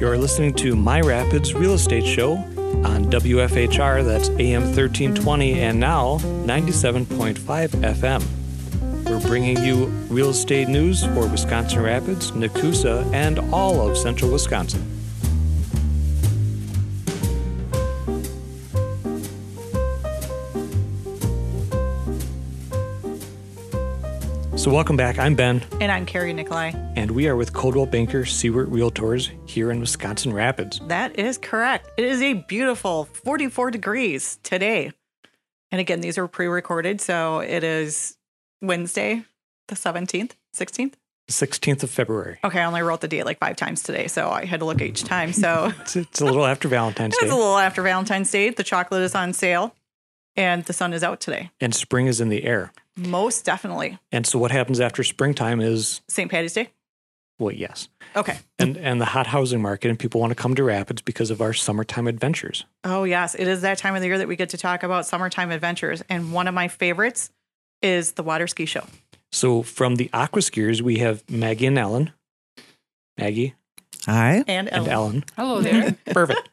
You're listening to My Rapids Real Estate Show on WFHR, that's AM 1320, and now 97.5 FM. We're bringing you real estate news for Wisconsin Rapids, Nekoosa, and all of central Wisconsin. So, welcome back. I'm Ben, And I'm Carrie Nikolai. and we are with Coldwell Banker Seward Realtors here in Wisconsin Rapids. That is correct. It is a beautiful 44 degrees today. And again, these are pre recorded. So it is Wednesday, the 17th, 16th. 16th of February. Okay, I only wrote the date like five times today. So I had to look each time. So It's, it's a little after Valentine's Day. it's a little after Valentine's Day. The chocolate is on sale and the sun is out today. and spring is in the air. Most definitely. And so, what happens after springtime is, St. Patty's Day. well, yes, Okay. and and the hot housing market, and people want to come to Rapids because of our summertime adventures. Oh, yes. It is that time of the year that we get to talk about summertime adventures. And one of my favorites is the water ski show. So, from the aqua skiers, we have Maggie and Ellen. Maggie Hi. And and Ellen. Ellen. Hello there. Perfect.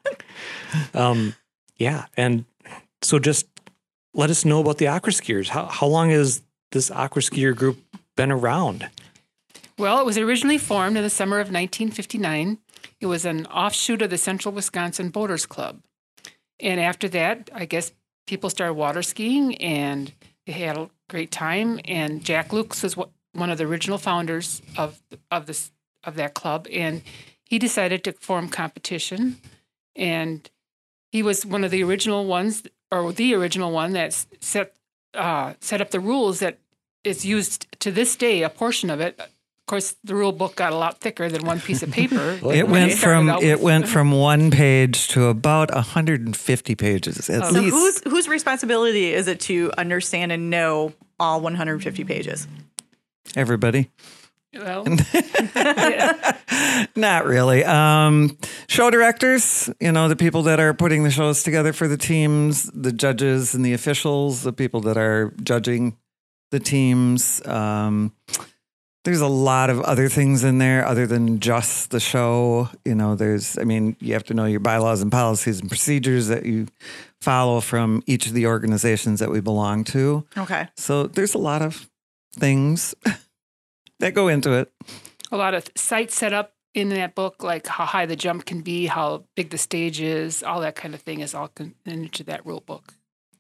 um, yeah, and so just let us know about the aqua skiers. How how long has this aqua skier group been around? well, it was originally formed in the summer of 1959. It was an offshoot of the Central Wisconsin Boaters Club. And after that, I guess people started water skiing and they had a great time. And Jack Lukes was one of the original founders of of this of that club, and he decided to form competition. And he was one of the original ones, or the original one that set uh, set up the rules that is used to this day. A portion of it, of course, the rule book got a lot thicker than one piece of paper. It went they from out it went from one page to about 150 pages at So least. whose whose responsibility is it to understand and know all 150 pages? Everybody. Well, Not really. Um, show directors, you know, the people that are putting the shows together for the teams, the judges and the officials, the people that are judging the teams. Um, there's a lot of other things in there other than just the show. You know, there's, I mean, you have to know your bylaws and policies and procedures that you follow from each of the organizations that we belong to. Okay. So there's a lot of things that go into it. a lot of sites set up in that book, like how high the jump can be, how big the stage is, all that kind of thing is all con- into that rule book.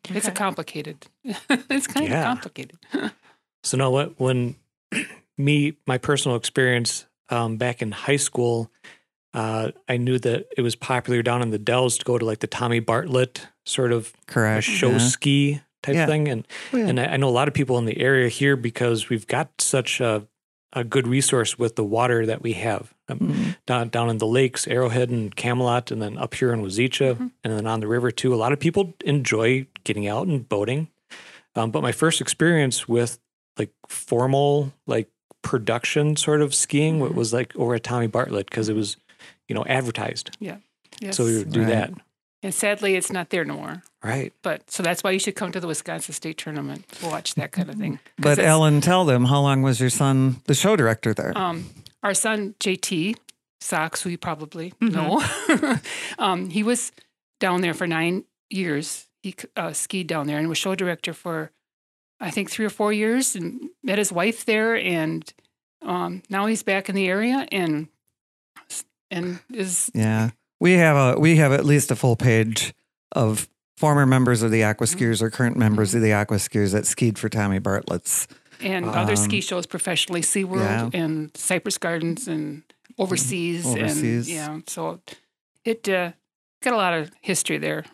It's a complicated. it's kind Yeah. of complicated. So now, what when me my personal experience um, back in high school, uh, I knew that it was popular down in the Dells to go to like the Tommy Bartlett sort of a Correct. show Yeah. ski type Yeah. thing, and Oh, yeah. and I, I know a lot of people in the area here because we've got such a a good resource with the water that we have um, Mhm. down down in the lakes, Arrowhead and Camelot, and then up here in Wazeecha, Mhm. and then on the river too. A lot of people enjoy getting out and boating, um, but my first experience with like formal like production sort of skiing wa- Mhm. was like over at Tommy Bartlett because it was you know advertised, Yes. so we would do Right. that. and sadly, it's not there no more. Right. But so that's why you should come to the Wisconsin State Tournament to watch that kind of thing. But Ellen, tell them how long was your son the show director there? Um, our son JT Socks, who you probably Mhm. know, um, he was down there for nine years. He uh, skied down there and was show director for, I think, three or four years, and met his wife there. And um, now he's back in the area and and is yeah, we have a we have at least a full page of former members of the Aqua Mm-hmm. Skiers or current members of the Aqua Skiers that skied for Tommy Bartlett's. and other ski Um, shows professionally, SeaWorld and Cypress Gardens and overseas. Overseas. And, yeah, so it uh, got a lot of history there.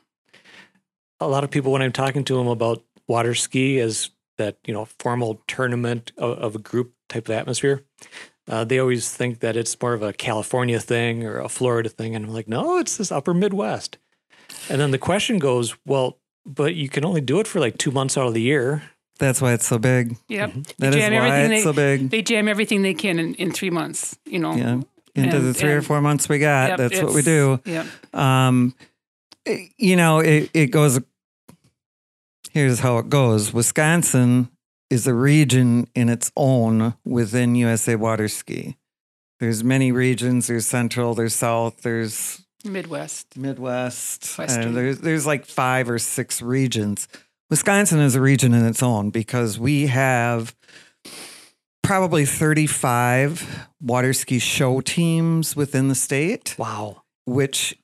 a lot of people when I'm talking to them about water ski as that you know formal tournament of, of a group type of atmosphere, uh, they always think that it's more of a California thing or a Florida thing, and I'm like, no, it's this Upper Midwest. And then the question goes, well, but you can only do it for like two months out of the year. That's why it's so big. Yep. Mm-hmm. That is why it's they, so big. They jam everything they can in, in three months, you know. Yeah, into the And- three or four months we got. Yep, that's what we do. Yep. Um, it- you know, it, it goes. Here's how it goes. Wisconsin is a region in its own within USA Water Ski. there's many regions. There's Central. There's South. There's Midwest. Midwest. Western. And there's there's like five or six regions. Wisconsin is a region in its own because we have probably 35 water ski show teams within the state, Wow. which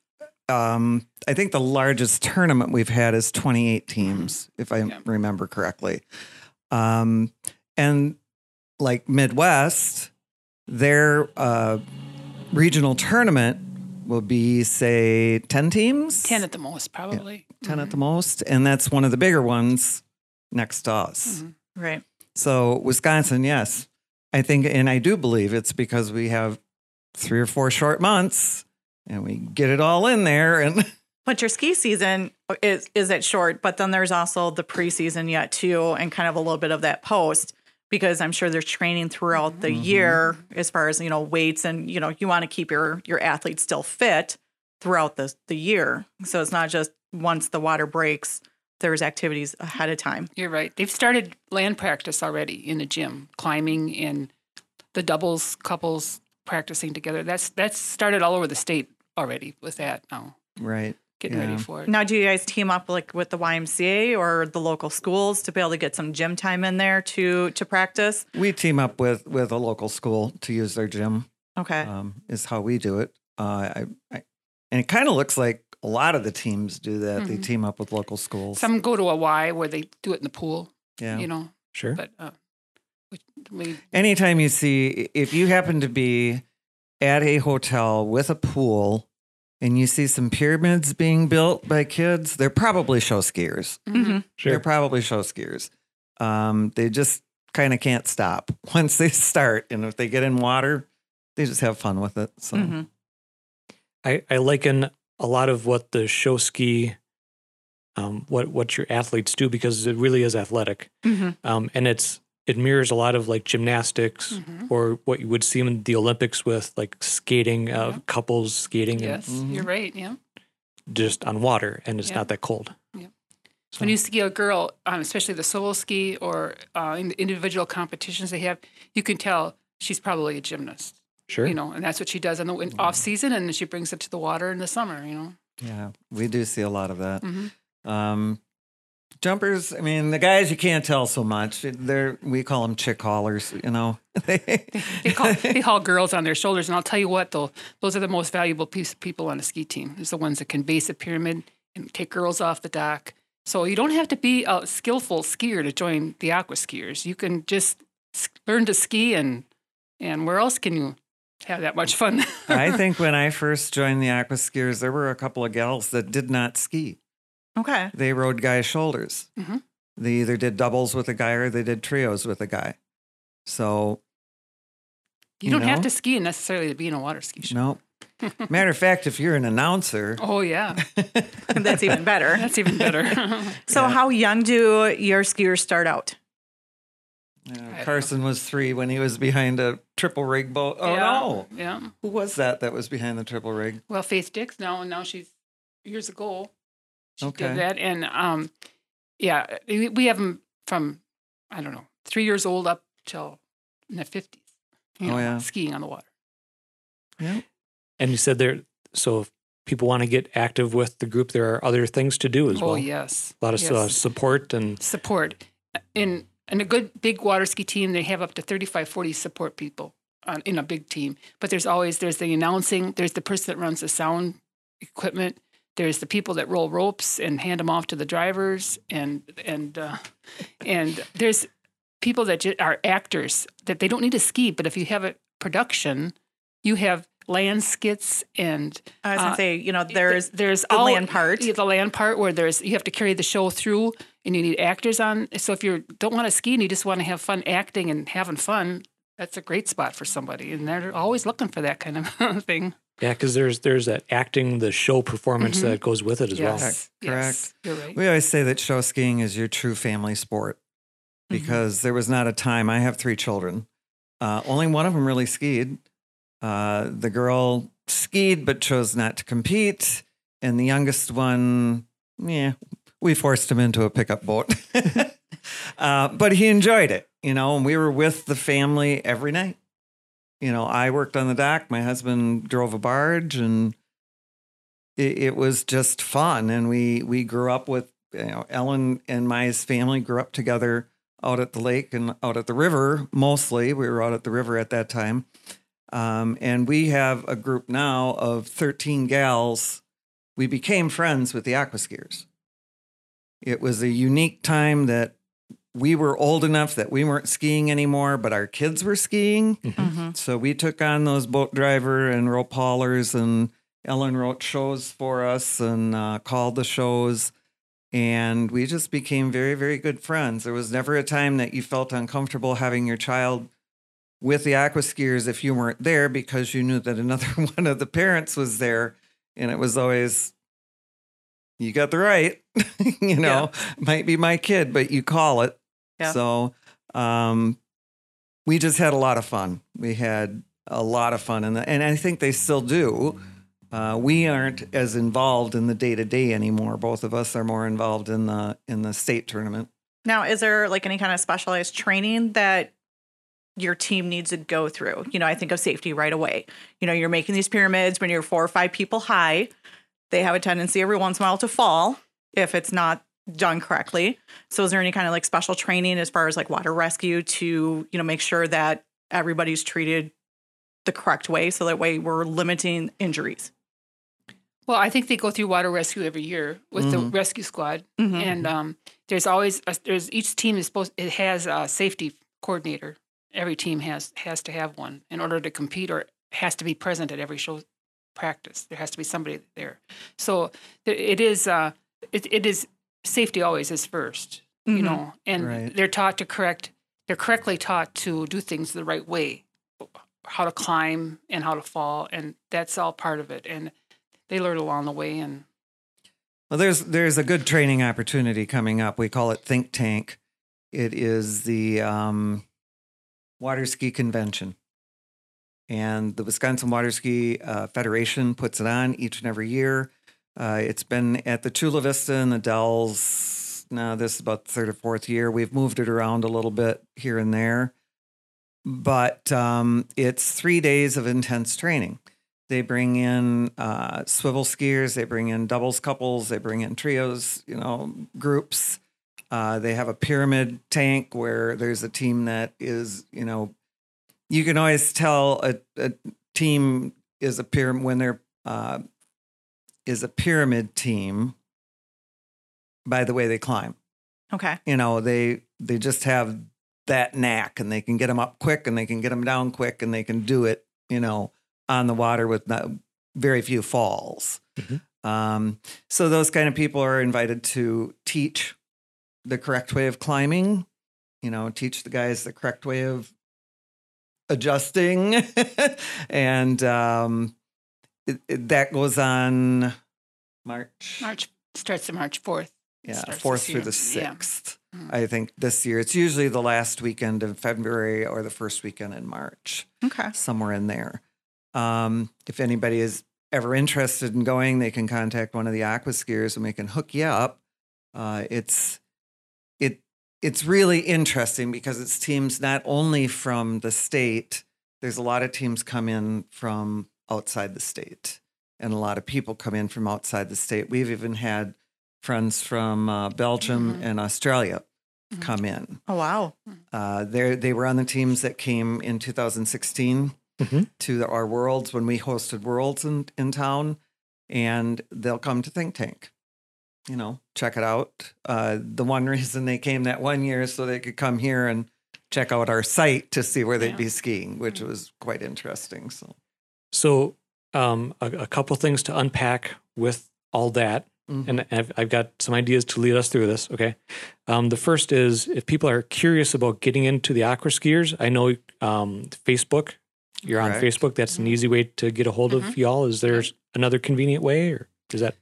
um, I think the largest tournament we've had is 28 teams, if I Yeah. remember correctly. Um, and like Midwest, their uh, regional tournament will be, say, 10 teams? 10 at the most, probably. 10 at the most. And that's one of the bigger ones next to us. Mhm. Right. So, Wisconsin, yes. I think, and I do believe it's because we have three or four short months and we get it all in there. And But your ski season is is it short, but then there's also the preseason yet too, and kind of a little bit of that post because I'm sure there's training throughout the mm-hmm. year as far as you know weights and you know you want to keep your your athletes still fit throughout the the year. So it's not just once the water breaks, there's activities ahead of time. You're right. They've started land practice already in the gym, climbing and the doubles, couples practicing together. That's that's started all over the state already with that now, right. Getting Yeah. ready for it. Now, do you guys team up like with the YMCA or the local schools to be able to get some gym time in there to to practice? We team up with, with a local school to use their gym, Okay. um, is how we do it. Uh, I, I, and it kind of looks like a lot of the teams do that. They Mhm. team up with local schools. Some go to a Y where they do it in the pool, yeah. you know, Sure. but uh, we, we anytime you see if you happen to be at a hotel with a pool and you see some pyramids being built by kids, they're probably show skiers. Mhm. Sure. They're probably show skiers. Um, they just kind of can't stop once they start, and if they get in water, they just have fun with it. So Mhm. I, I liken a lot of what the show ski, um, what what your athletes do because it really is athletic, Mhm. um, and it's it mirrors a lot of like gymnastics Mhm. or what you would see in the Olympics with like skating, uh, Yeah. couples skating, yes, Mhm. you're right. Yeah. just on water, and it's Yeah. not that cold. Yeah. So, When you ski a girl, um, especially the solo ski or uh, in the individual competitions they have, you can tell she's probably a gymnast. sure, You know, and that's what she does in the in off season, and then she brings it to the water in the summer. You know. yeah, we do see a lot of that. hmm Um, jumpers, I mean, the guys you can't tell so much. They're we call them chick haulers. You know, They call they haul girls on their shoulders, and I'll tell you what, though, those are the most valuable piece of people on a ski team. Is the ones that can base a pyramid and take girls off the dock. So you don't have to be a skillful skier to join the aqua skiers. You can just learn to ski, and and where else can you have that much fun? I think when I first joined the aqua skiers, there were a couple of gals that did not ski. Okay. They rode guys' shoulders. Mhm. They either did doubles with a guy or they did trios with a guy. So you don't have to ski necessarily to be in a water ski show. no. Matter of fact, if you're an announcer, Oh yeah, That's even better. that's even better. So, Yeah. how young do your skiers start out? uh. Carson was three when he was behind a triple rig boat. Oh yeah. no, Yeah. who was that that was behind the triple rig? Well, Faith Dix now, and now she's years ago. She Okay. did that, and um, yeah, we we have them from I don't know three years old up till in the fifties. Oh, yeah. skiing on the water. Yeah. and you said there. So if people want to get active with the group, there are other things to do as oh well. Oh yes, A lot of yes. uh, support and support in in a good big water ski team. They have up to 35, 40 support people on, in a big team. But there's always there's the announcing. There's the person that runs the sound equipment. There's the people that roll ropes and hand them off to the drivers, and and uh, and there's people that are actors that they don't need to ski, but if you have a production, you have land skits and I was gonna Uh, say, you know, there's there's the all, land part. the land part where there's you have to carry the show through, and you need actors on. So if you don't want to ski and you just want to have fun acting and having fun, that's a great spot for somebody, and they're always looking for that kind of thing. Yeah, because there's there's that acting, the show performance Mhm. that goes with it as well. yes, Correct. yes, you're right. We always say that show skiing is your true family sport Mm-hmm. because there was not a time. I have three children. Uh, only one of them really skied. Uh, the girl skied but chose not to compete, and the youngest one, yeah, we forced him into a pickup boat. uh, but he enjoyed it, you know. And we were with the family every night. You know, I worked on the dock. My husband drove a barge, and it, it was just fun. And we we grew up with you know Ellen and my family grew up together out at the lake and out at the river. Mostly, we were out at the river at that time. Um, and we have a group now of 13 gals. We became friends with the aquaskiers. It was a unique time that we were old enough that we weren't skiing anymore, but our kids were skiing. Mm-hmm. So we took on those boat driver and rope haulers, and Ellen wrote shows for us and uh, called the shows. And we just became very, very good friends. There was never a time that you felt uncomfortable having your child with the aqua skiers if you weren't there because you knew that another one of the parents was there. And it was always, you got the right, you know, might be my kid, but you call it. Yeah. So um, we just had a lot of fun. We had a lot of fun, and and I think they still do. Uh, we aren't as involved in the day to day anymore. Both of us are more involved in the in the state tournament. Now, is there like any kind of specialized training that your team needs to go through? You know, I think of safety right away. You know, you're making these pyramids when you're four or five people high. They have a tendency every once in a while to fall if it's not done correctly. So, is there any kind of like special training as far as like water rescue to, you know, make sure that everybody's treated the correct way so that way we're limiting injuries? Well, I think they go through water rescue every year with the Mhm. rescue squad, Mhm. and um, there's always a, there's each team is supposed it has a safety coordinator. Every team has has to have one in order to compete, or has to be present at every show practice. There has to be somebody there. So it is uh, it, it is safety always is 1st you Mhm. know, and Right. they're taught to correct. They're correctly taught to do things the right way, how to climb and how to fall, and that's all part of it. And they learn along the way, and Well, there's there's a good training opportunity coming up. We call it Think Tank. It is the um, water ski convention, and the Wisconsin Water Ski uh, Federation puts it on each and every year. Uh, it's been at the Chula Vista and the Dells. Now this is about the third or fourth year. We've moved it around a little bit here and there, but um, it's three days of intense training. They bring in uh, swivel skiers, they bring in doubles couples, they bring in trios, you know, groups. Uh, they have a pyramid tank where there's a team that is, you know, you can always tell a, a team is a pyramid when they're uh, is a pyramid team by the way they climb Okay. you know they they just have that knack and they can get them up quick and they can get them down quick and they can do it you know on the water with not, very few falls Mhm. um, so those kind of people are invited to teach the correct way of climbing you know teach the guys the correct way of adjusting and um, it, it- that goes on march March starts on March fourth. yeah, fourth through the sixth. Mhm. I think this year it's usually the last weekend of February or the first weekend in March, Okay. somewhere in there. Um, if anybody is ever interested in going, they can contact one of the aqua skiers and we can hook you up. Uh, it's it it's really interesting because it's teams not only from the state. There's a lot of teams come in from outside the state, and a lot of people come in from outside the state. We've even had friends from uh, Belgium Mhm. and Australia Mhm. come in. Oh, wow. Uh, they they were on the teams that came in 2016 Mhm. to the, our worlds when we hosted worlds in, in town, and they'll come to Think Tank. You know, check it out. Uh, the one reason they came that one year is so they could come here and check out our site to see where they'd Yeah. be skiing, which was quite interesting. So, So, um, a, a couple things to unpack with all that, mhm. and I've, I've got some ideas to lead us through this. Okay, um, the first is if people are curious about getting into the aqua skiers, I know um, Facebook. You're on Facebook. That's an easy way to get a hold of y'all. Is there another convenient way, or is that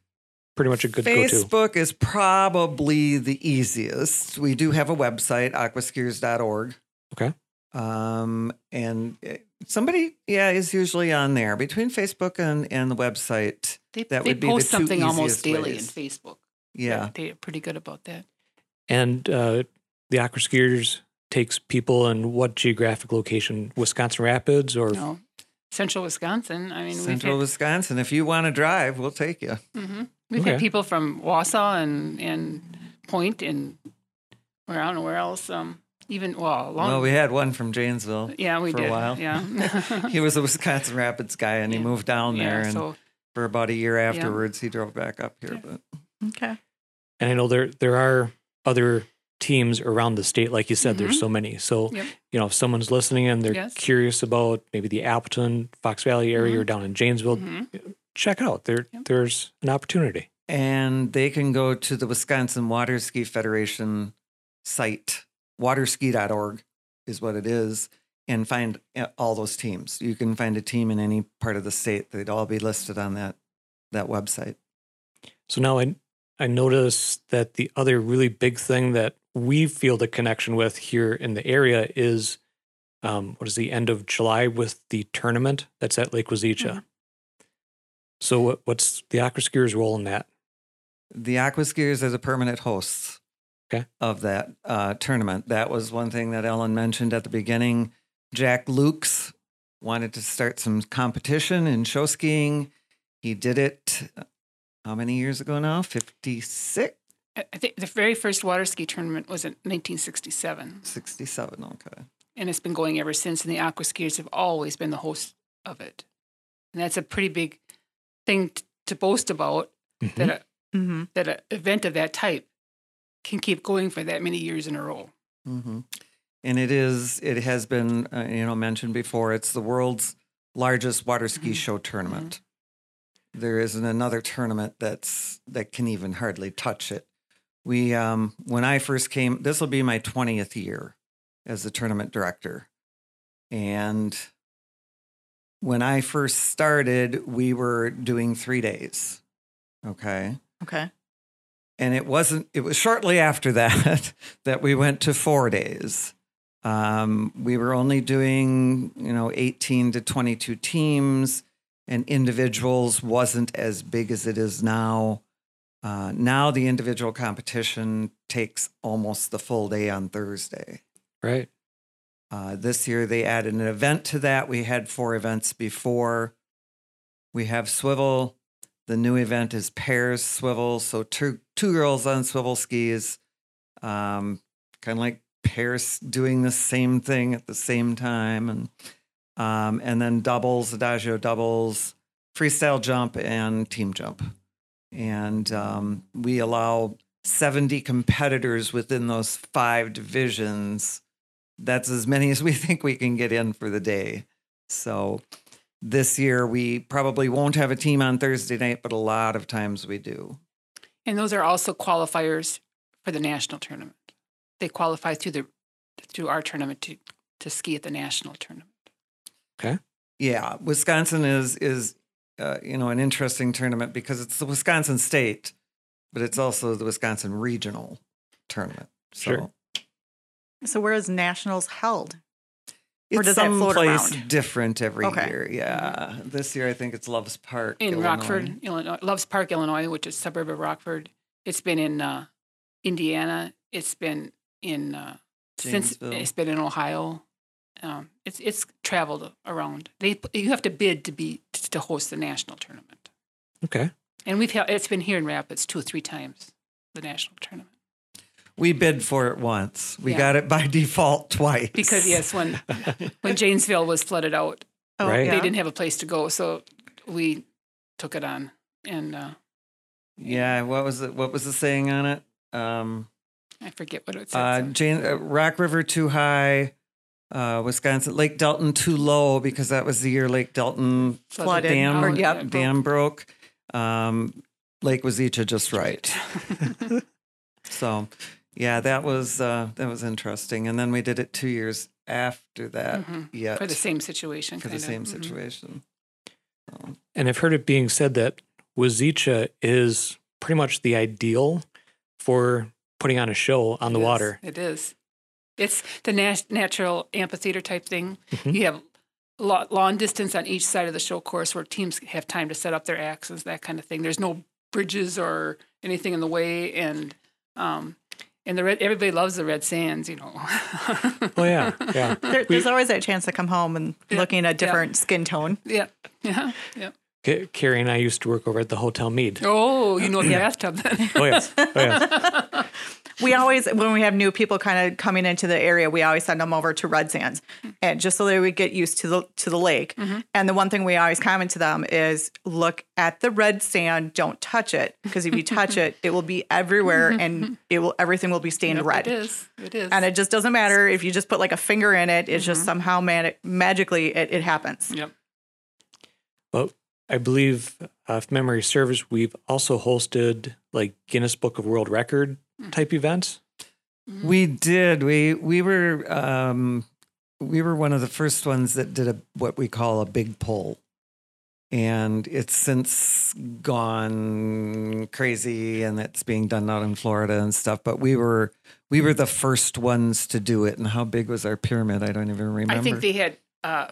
pretty much a good go-to? Facebook is probably the easiest. We do have a website, aquaskiers.org. Okay. Um, and uh, somebody, yeah, is usually on there between Facebook and, and the website. They, That they would be the post two something almost daily ways. in Facebook. Yeah. they're pretty good about that. And uh, the aqua skiers takes people in what geographic location? Wisconsin Rapids or No, central Wisconsin. I mean, Central we've Wisconsin. If you want to drive, we'll take you. had, mhm. we've Okay. had people from Wausau and and Point and where I don't know where else. Um, even well, long, Well, we had one from Janesville. yeah, we for a while. Yeah, He was a Wisconsin Rapids guy, and he Yeah. moved down there. yeah. and So for about a year afterwards, he drove back up here. But Okay. And I know there there are other teams around the state, like you said. There's Mhm. so many. So Yep. you know, if someone's listening and they're Yes. curious about maybe the Appleton, Fox Valley area, or down in Janesville, mhm. check out there. Yep. There's an opportunity. and they can go to the Wisconsin Water Ski Federation site, waterski.org is what it is, and find uh, all those teams. You can find a team in any part of the state. They'd all be listed on that that website. So now I I notice that the other really big thing that we feel the connection with here in the area is um, what is the end of July with the tournament that's at Lake Wazeecha. So what, what's the aqua skiers role in that? The Aquaskiers are the permanent hosts Okay. of that uh, tournament. That was one thing that Ellen mentioned at the beginning. Jack Lukes wanted to start some competition in show skiing. He did it uh, how many years ago now? 56? I I think the very first water ski tournament was in 1967, 67. Okay. and it's been going ever since. And the aqua skiers have always been the host of it, and that's a pretty big thing t- to boast about. That a, Mm-hmm. that an event of that type can keep going for that many years in a row. hmm And it is, it has been, uh, you know, mentioned before, it's the world's largest water ski Mhm. show tournament. There isn't another tournament that's, that can even hardly touch it. We, um, when I first came, this will be my 20th year as the tournament director. And when I first started, we were doing three days. Okay Okay. And it wasn't it was shortly after that that we went to four days um, we were only doing you know 18 to 22 teams and individuals wasn't as big as it is now uh, now the individual competition takes almost the full day on thursday Right. uh, this year they added an event to that. We had four events before. We have swivel. The new event is pairs swivel. So two two girls on swivel skis, um, kind of like pairs doing the same thing at the same time, and um, and then doubles, adagio doubles, freestyle jump, and team jump. And um, we allow 70 competitors within those five divisions that's as many as we think we can get in for the day. So this year we probably won't have a team on Thursday night, but a lot of times we do. And those are also qualifiers for the national tournament. They qualify through the through our tournament to to ski at the national tournament. Okay. Yeah, Wisconsin is is uh, you know an interesting tournament because it's the Wisconsin state, but it's also the Wisconsin regional tournament. So Sure. So where is nationals held? It's Or does that float someplace around? different every Okay. year. Yeah, this year I think it's Loves Park In Illinois. Rockford, Illinois, Loves Park, Illinois, which is a suburb of Rockford. It's been in uh, Indiana. It's been in uh, since it's been in Ohio. Um, it's it's traveled around. They you have to bid to be to host the national tournament. Okay. And we've had, it's been here in Rapids two or three times, the national tournament. We bid for it once. We Yeah. got it by default twice. Because yes, when when Janesville was flooded out, Oh, Right. yeah. they didn't have a place to go, so we took it on. And uh, Yeah, what was it? What was the saying on it? Um, I forget what it said. uh, so- Jane, uh, Rock River too high, uh, Wisconsin Lake Delton too low because that was the year Lake Delton Flooded. dam Or- Oh, yep. yeah, broke. dam broke. Um, Lake Wazeecha just right. So, yeah, that was uh, that was interesting. And then we did it two years after that. Mhm. Yet for the same situation. for the of. same Mhm. situation. So, And I've heard it being said that Wazeecha is pretty much the ideal for putting on a show on the It is. water. It is. It's the nat- natural amphitheater type thing. Mhm. You have lo- long distance on each side of the show course where teams have time to set up their axes, that kind of thing. There's no bridges or anything in the way, and um, And the red, everybody loves the red sands, you know. Oh yeah, yeah. There, there's always that chance to come home and looking at a different skin tone. yeah, yeah, yeah. Ca- Carrie and I used to work over at the Hotel Mead. Oh, you know the bathtub then. Oh yes, oh yes. We always, when we have new people kind of coming into the area, we always send them over to Red Sands, and just so they would get used to the to the lake. And the one thing we always comment to them is, look at the red sand, don't touch it, because if you touch it, it will be everywhere, and it will everything will be stained Yep, red. It is. It is. And it just doesn't matter if you just put like a finger in it; it's just somehow man- magically it, it happens. yep. Well, I believe, uh, if memory serves, we've also hosted like Guinness Book of World Record type event? We did. We we were um, we were one of the first ones that did a what we call a big pull, and it's since gone crazy, and it's being done out in Florida and stuff. But we were we were the first ones to do it. And how big was our pyramid? I don't even remember. I think they had uh,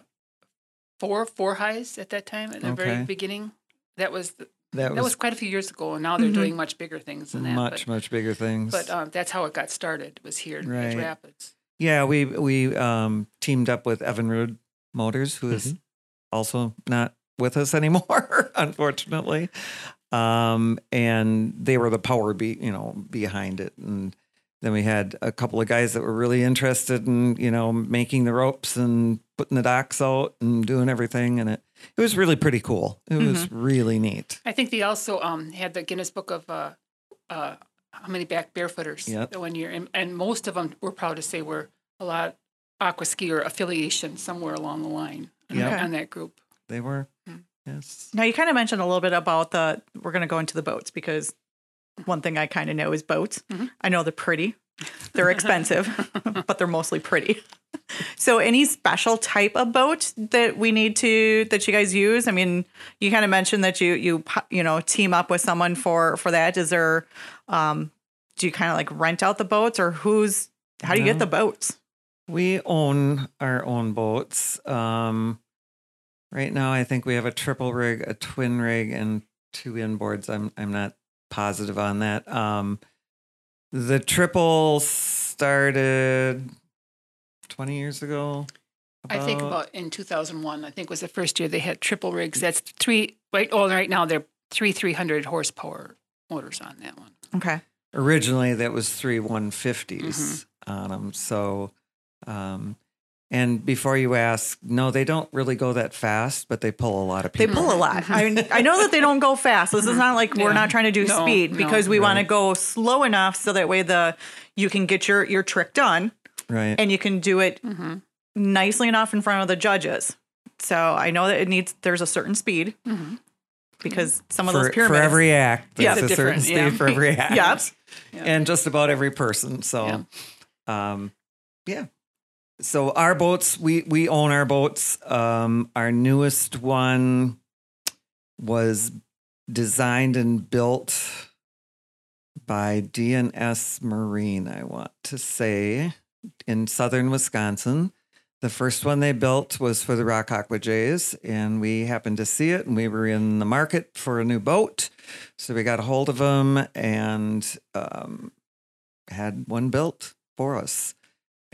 four four highs at that time at the Okay. very beginning. That was the, that that was quite a few years ago, and now they're doing much bigger things than that. much but much bigger things. but um, that's how it got started. Was here in Right. Ridge Rapids. Yeah, we we um, teamed up with Evan Evinrude Motors, who is also not with us anymore, unfortunately. Um, and they were the power be you know behind it, and then we had a couple of guys that were really interested in you know making the ropes and putting the docks out and doing everything, and it it was really pretty cool. It was really neat. I think they also um, had the Guinness Book of uh, uh, how many back barefooters Yep. the one year, and, and most of them we're proud to say were a lot aqua ski or affiliation somewhere along the line on, Yep. that, on that group. They were, Mm. yes. Now you kind of mentioned a little bit about the. We're going to go into the boats because one thing I kind of know is boats. Mhm. I know they're pretty, they're expensive, but they're mostly pretty. So, any special type of boat that we need to that you guys use? I mean, you kind of mentioned that you you you know team up with someone for for that. Is there? Um, do you kind of like rent out the boats, or who's? How do you No. get the boats? We own our own boats. Um, right now, I think we have a triple rig, a twin rig, and two inboards. I'm I'm not positive on that. Um, the triple started twenty years ago. I think about in 2001. I think was the first year they had triple rigs. That's three. Right. Oh, right now they're three 300 horsepower motors on that one. Okay. originally that was three 150s Mm-hmm. on them. So, um, and before you ask, no, they don't really go that fast, but they pull a lot of people. They pull a lot. I I know that they don't go fast. This is not like we're not trying to do No, speed no. because we want to go slow enough so that way the you can get your your trick done right. and you can do it Mm-hmm. nicely enough in front of the judges. So I know that it needs there's a certain speed Mm-hmm. because some of for, those pyramids for every act, Yeah. there's a certain Different, speed yeah. for every act. Yep. Yeah. And just about every person. So, um, yeah. So our boats, we we own our boats. Um, our newest one was designed and built by DNS Marine. I want to say in southern Wisconsin. The first one they built was for the Rock Aqua Jays, and we happened to see it, and we were in the market for a new boat, so we got a hold of them and um, had one built for us.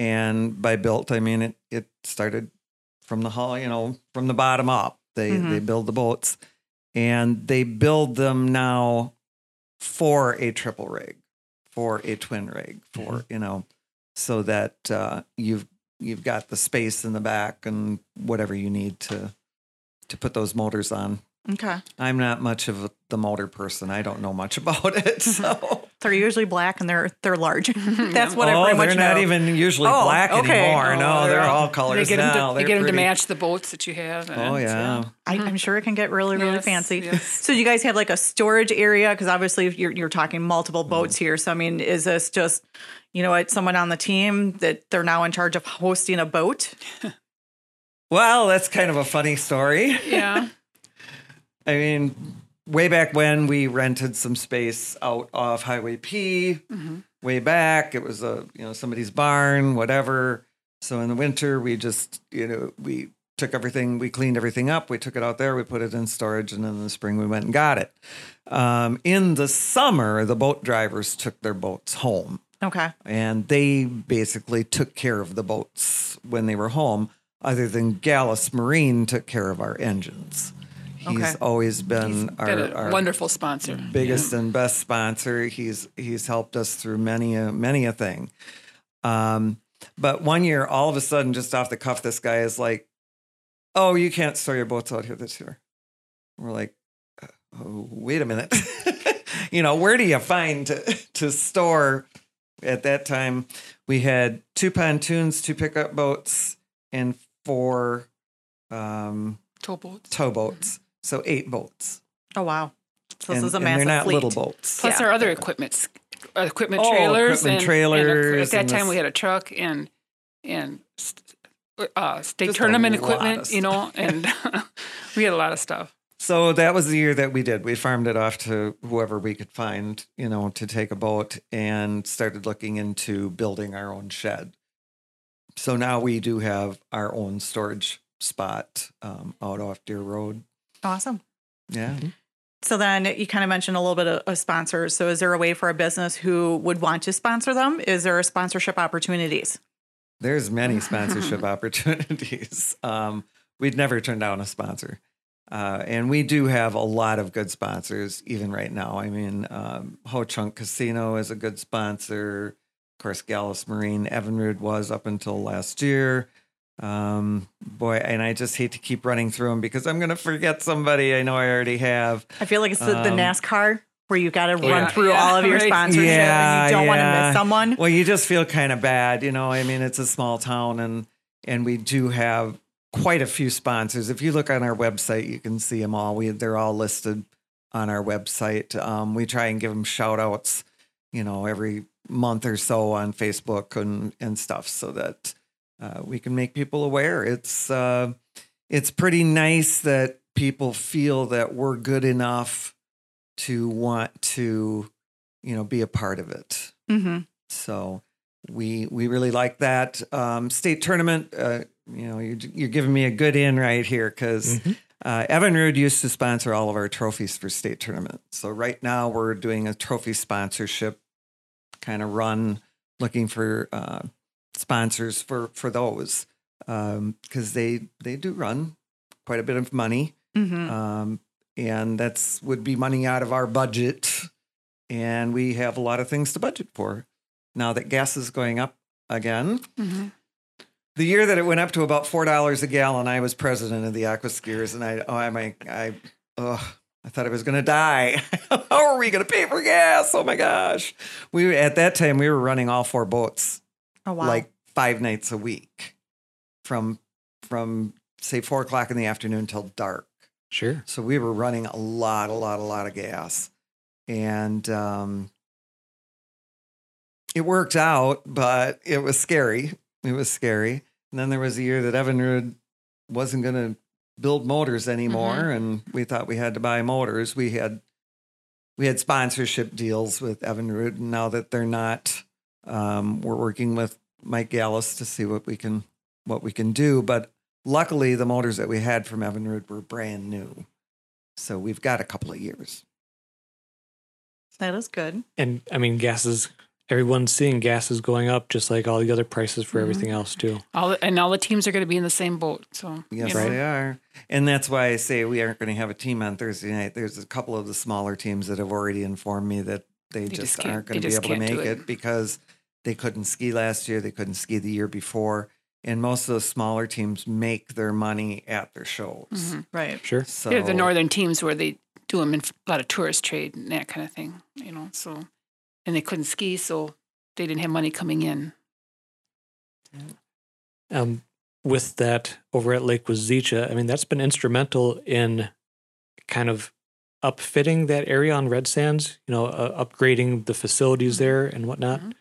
And by built, I mean it. It started from the hull, you know, from the bottom up. They Mhm. they build the boats, and they build them now for a triple rig, for a twin rig, for you know, so that uh, you've you've got the space in the back and whatever you need to to put those motors on. okay. I'm not much of a, the motor person. I don't know much about it. So They're usually black and they're they're large. That's what I oh, pretty much they're not even usually Oh, black okay. anymore. Oh, no, they're, they're all all- colors they get now. them to, they They're get 'em to match the boats that you have. Oh and, yeah. I, I'm sure it can get really, really Yes, fancy. yes. So you guys have like a storage area because obviously you're you're talking multiple mm. boats here. So I mean, is this just you know what someone on the team that they're now in charge of hosting a boat? Well, that's kind of a funny story. Yeah. I mean, way back when we rented some space out off Highway P. Way back, it was a you know somebody's barn, whatever. So in the winter, we just you know we took everything, we cleaned everything up, we took it out there, we put it in storage, and then in the spring we went and got it. Um, in the summer, the boat drivers took their boats home. Okay. and they basically took care of the boats when they were home. Other than Gallus Marine took care of our engines. He's Okay. always been our, Been a our wonderful sponsor. biggest and best sponsor. He's he's helped us through many a many a thing. Um, but one year, all of a sudden, just off the cuff, this guy is like, "Oh, you can't store your boats out here this year." We're like, oh, "Wait a minute, you know, where do you find to to store?" At that time, we had two pontoons, two pickup boats, and four um, Towboats. towboats. So eight boats. Oh wow. So this is a and massive they're not fleet. little boats. Plus Yeah. our other equipment, uh, equipment Oh, trailers. equipment and, trailers And a, at that and time, this- we had a truck and and uh, state Just tournament equipment, you know, and we had a lot of stuff. So that was the year that we did. We farmed it off to whoever we could find, you know, to take a boat and started looking into building our own shed. So now we do have our own storage spot um, out off Deer Road. Awesome. Yeah. So then you kind of mentioned a little bit of, of sponsors. So is there a way for a business who would want to sponsor them? Is there sponsorship opportunities? There's many sponsorship opportunities. Um, we'd never turn down a sponsor. Uh, and we do have a lot of good sponsors even right now. I mean, um, Ho Chunk Casino is a good sponsor. Of course, Gallus Marine, Evinrude was up until last year. Um, boy, and I just hate to keep running through them because I'm going to forget somebody I know I already have. I feel like it's the, the Um, NASCAR where you got to run yeah, through yeah, all of your right. sponsorship Yeah, and you don't want to miss someone. Well, you just feel kind of bad, you know. I mean, it's a small town, and and we do have quite a few sponsors. If you look on our website, you can see them all. We they're all listed on our website. Um, we try and give them shout outs, you know, every month or so on Facebook and and stuff, so that uh, we can make people aware. It's uh, it's pretty nice that people feel that we're good enough to want to, you know, be a part of it. hmm So we we really like that um, state tournament. Uh, you know, you're, you're giving me a good in right here because Mhm. uh, Evinrude used to sponsor all of our trophies for state tournament. So right now we're doing a trophy sponsorship kind of run, looking for uh, sponsors for for those because they they do run quite a bit of money. Hmm um, and that's would be money out of our budget. And we have a lot of things to budget for now that gas is going up again. Hmm the year that it went up to about four dollars a gallon i was president of the aqua skiers and i oh i my i oh i thought i was going to die. How are we going to pay for gas? Oh my gosh. We at that time we were running all four boats. Oh wow. like five nights a week from from say four o'clock in the afternoon till dark Sure. so we were running a lot, a lot, a lot of gas. And um, it worked out, but it was scary. It was scary. And then there was a year that Evinrude wasn't going to build motors anymore, and we thought we had to buy motors. We had we had sponsorship deals with Evinrude, and now that they're not, um, we're working with Mike Gallus to see what we can what we can do. But luckily, the motors that we had from Evinrude were brand new, so we've got a couple of years. that is good. And I mean, gas is everyone's seeing gas is going up, just like all the other prices for Mhm. everything else too. All the, and all the teams are going to be in the same boat. So you Yes, know. they are. And that's why I say we aren't going to have a team on Thursday night. There's a couple of the smaller teams that have already informed me that they, They just, just aren't going to be able to make it. it. because they couldn't ski last year, they couldn't ski the year before. And most of those smaller teams make their money at their shows. Mhm. Right. Sure. So They're the northern teams where they do them in a lot of tourist trade and that kind of thing, you know. So, and they couldn't ski, so they didn't have money coming in. Um, with that over at Lake Wazeecha, I mean, that's been instrumental in kind of upfitting that area on Red Sands, you know, uh, upgrading the facilities there and whatnot. Mhm.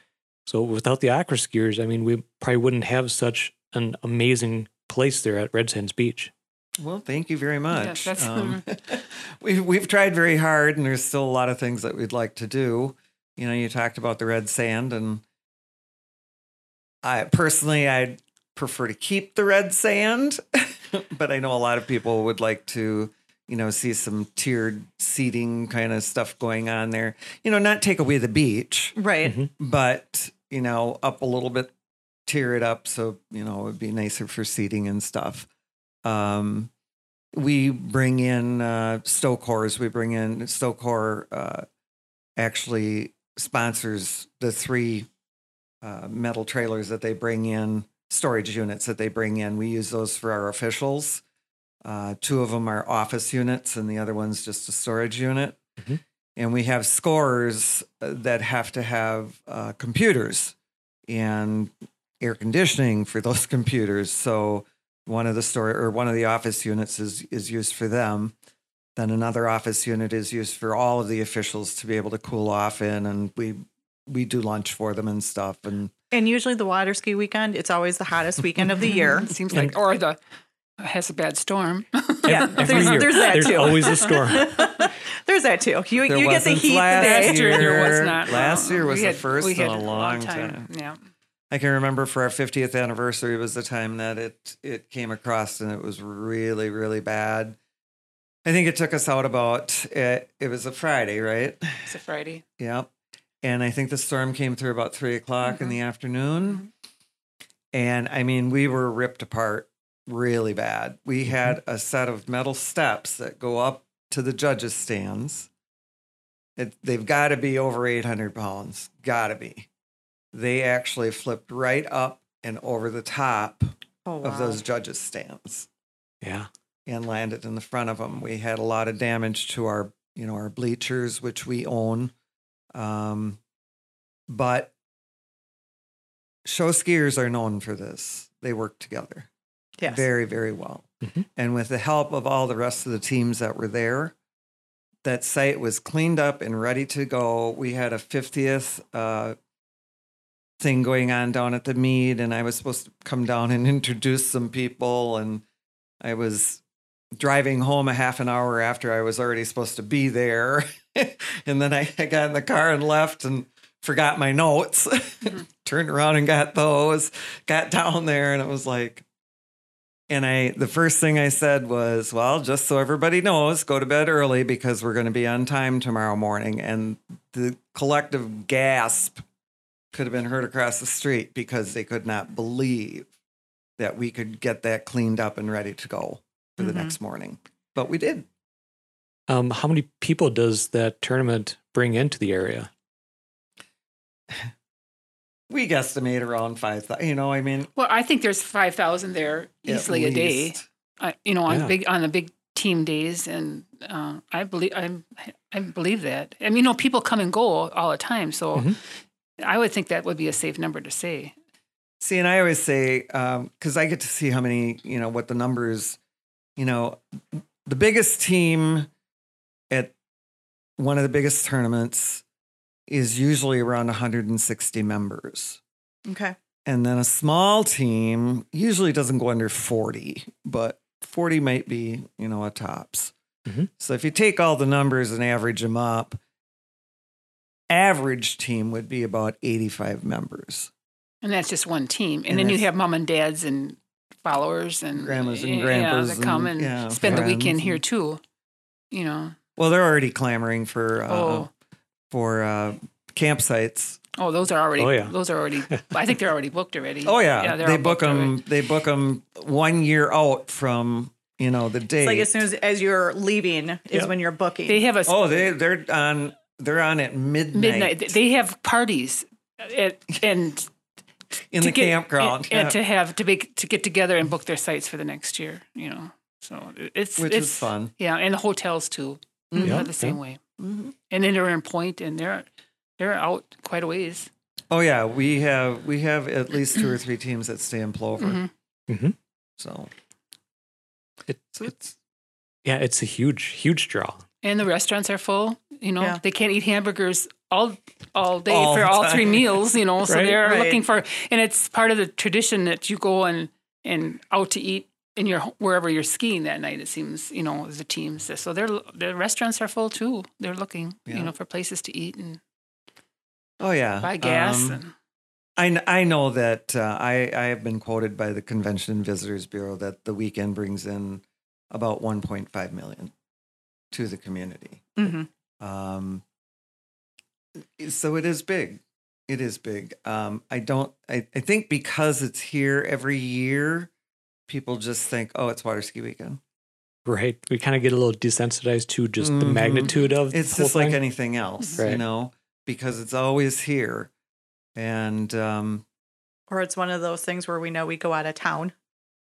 So without the aqua skiers, I mean, we probably wouldn't have such an amazing place there at Red Sands Beach. Well, thank you very much. that's- um, we've we've tried very hard, and there's still a lot of things that we'd like to do. You know, you talked about the red sand, and I personally I'd prefer to keep the red sand, but I know a lot of people would like to, you know, see some tiered seating kind of stuff going on there. You know, not take away the beach, Right. but you know, up a little bit, tear it up so you know it would be nicer for seating and stuff. Um, we bring in uh, Stokors. We bring in Stokor. Uh, actually sponsors the three uh, metal trailers that they bring in, storage units that they bring in. We use those for our officials. Uh, two of them are office units, and the other one's just a storage unit. Mhm. And we have scores uh, that have to have uh, computers and air conditioning for those computers. So one of the store or one of the office units is is used for them. Then another office unit is used for all of the officials to be able to cool off in, and we we do lunch for them and stuff. And And usually the water ski weekend, it's always the hottest weekend of the year. It seems like, or the has a bad storm. Yeah, there's, there's that there's too. always a storm. there's that too. You, There you get the heat last. Year there was not. last um, year was We the had- first in a long time. Yeah. I can remember for our 50th anniversary was the time that it it came across, and it was really really bad. I think it took us out about it, it was a Friday, right? It's a Friday. Yep. And I think the storm came through about three o'clock in mm-hmm. the afternoon. Mm-hmm. And I mean, we were ripped apart really bad. We had a set of metal steps that go up to the judges' stands. It, they've got to be over 800 pounds. Got to be. They actually flipped right up and over the top Oh, of those judges' stands Yeah. and landed in the front of them. We had a lot of damage to our, you know, our bleachers, which we own. Um, but show skiers are known for this. They work together Yes. very, very well. Mhm. And with the help of all the rest of the teams that were there, that site was cleaned up and ready to go. We had a 50th uh, thing going on down at the mead, and I was supposed to come down and introduce some people. And I was driving home a half an hour after I was already supposed to be there. and then I, I got in the car and left and forgot my notes. Turned around and got those, got down there, and it was like, and I, the first thing I said was, well, just so everybody knows, go to bed early because we're going to be on time tomorrow morning. And the collective gasp could have been heard across the street because they could not believe that we could get that cleaned up and ready to go for the Mhm. next morning. But we did. Um, how many people does that tournament bring into the area? We guesstimate around 5,000. You know, I mean, Well, I think there's five thousand there at easily a day. least. Uh, you know, on Yeah. big on the big team days, and uh, I believe I'm I believe that. I mean, you know, people come and go all the time, so Mhm. I would think that would be a safe number to say. See, and I always say, because I get to see how many, you know, what the numbers, you know, the biggest team at one of the biggest tournaments is usually around 160 members. Okay. And then a small team usually doesn't go under 40, but 40 might be, you know, a tops. Mhm. So if you take all the numbers and average them up, average team would be about 85 members. And that's just one team, and, And then you have mom and dads and followers and Grandmas and yeah, grandpas that come and, and yeah, spend the weekend here too. You know, Well, they're already clamoring for uh, oh, for uh, campsites. oh, those are already. Oh, yeah. those are already. I think they're already booked already. Oh yeah, they're they book booked already. them. They book them one year out from you know the date. It's like as soon as, as you're leaving is Yeah. when you're booking. They have a oh, they they're on they're on at midnight, midnight. They have parties at, and in the get- campground, and, and to have to be to get together and book their sites for the next year. You know, so it's which it's is fun. Yeah, and the hotels too. Mhm. They're Yeah, the same yeah. way. Mhm. And then they're in Point, and they're they're out quite a ways. Oh yeah, we have we have at least two or three teams that stay in Plover. Mhm. Mhm. So It, so it's yeah, it's a huge, huge draw. And the restaurants are full. You know, Yeah. they can't eat hamburgers all all day All for the all three meals. You know, so they're Right. looking for, and it's part of the tradition that you go and and out to eat in your wherever you're skiing that night. It seems you know the teams. So their the restaurants are full too. They're looking Yeah. you know for places to eat and oh yeah, buy gas. Um, and I, I know that uh, I, I have been quoted by the Convention and Visitors Bureau that the weekend brings in about 1.5 million. to the community. hmm Um, so it is big. It is big. Um, I don't. I, I think because it's here every year, people just think, "Oh, it's water ski weekend." Right. We kind of get a little desensitized to just the Mhm. magnitude of It's the just like thing. anything else, you know, because it's always here. And um, Or it's one of those things where we know we go out of town.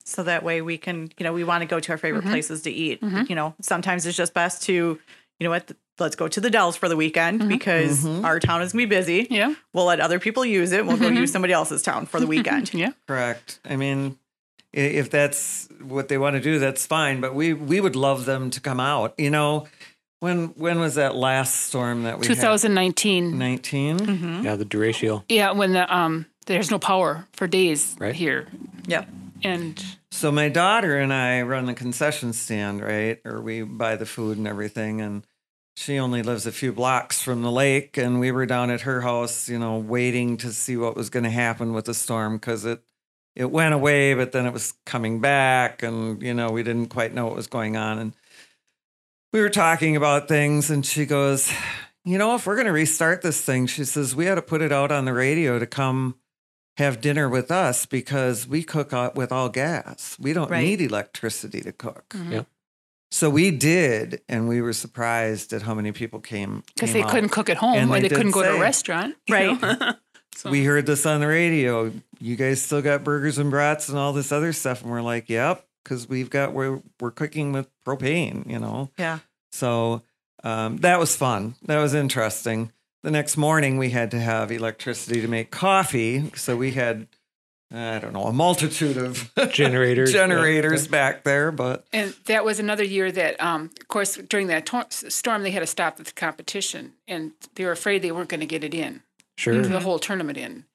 So that way we can, you know, we want to go to our favorite Mhm. places to eat. Mhm. You know, sometimes it's just best to, you know what, let's go to the Dells for the weekend Mhm. because Mhm. our town is going to be busy. Yeah. We'll let other people use it. We'll go Mhm. use somebody else's town for the weekend. Yeah. correct. I mean, i- if that's what they want to do, that's fine. But we we would love them to come out. You know, when when was that last storm that we had? 2019. 19 hmm yeah, the derecho. Yeah, when the um there's no power for days Right. here. yeah And So my daughter and I run the concession stand, right? Or we buy the food and everything. And she only lives a few blocks from the lake. And we were down at her house, you know, waiting to see what was going to happen with the storm because it it went away, but then it was coming back, and you know we didn't quite know what was going on. And we were talking about things, and she goes, "You know, if we're going to restart this thing, she says we ought to put it out on the radio to come." have dinner with us because we cook out with all gas. We don't Right. need electricity to cook. Mhm. Yep. So we did, and we were surprised at how many people came. because they out. couldn't cook at home And or they they couldn't go to a restaurant. you Right. know? So, We heard this on the radio. You guys still got burgers and brats and all this other stuff, and we're like, "Yep," because we've got we're we're cooking with propane, you know. Yeah. So um, that was fun. That was interesting. The next morning, we had to have electricity to make coffee, so we had I don't know a multitude of Generators, yeah. generators back there, but And that was another year that, um, of course, during that tor- storm, they had to stop the competition, and they were afraid they weren't going to get it in, Sure. the whole tournament in.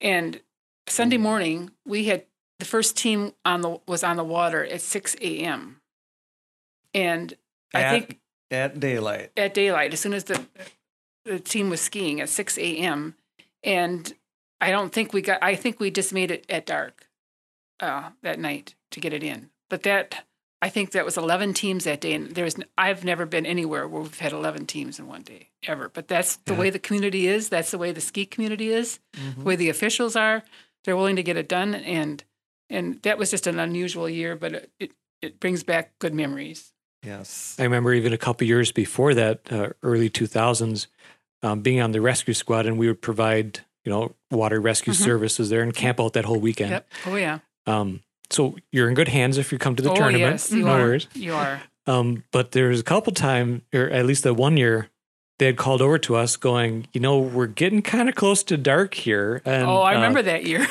And Sunday morning, we had the first team on the was on the water at six a.m. And I at, think at daylight. at daylight, as soon as the the team was skiing at six a.m. And I don't think we got. I think we just made it at dark uh, that night to get it in. But that I think that was eleven teams that day, and there's I've never been anywhere where we've had eleven teams in one day ever. But that's the Yeah. way the community is. That's the way the ski community is. The way the officials are. They're willing to get it done, and and that was just an unusual year, but it it, it brings back good memories. Yes. I remember even a couple years before that, uh, early 2000s, um, being on the rescue squad, and we would provide, you know, water rescue Mhm. services there and camp out that whole weekend. Yep. Oh yeah. Um, so you're in good hands if you come to the oh tournament. yes, you no are. worries. You are. Um, but there's a couple times, or at least the one year, they had called over to us, going, you know, we're getting kind of close to dark here, and oh, I uh, remember that year.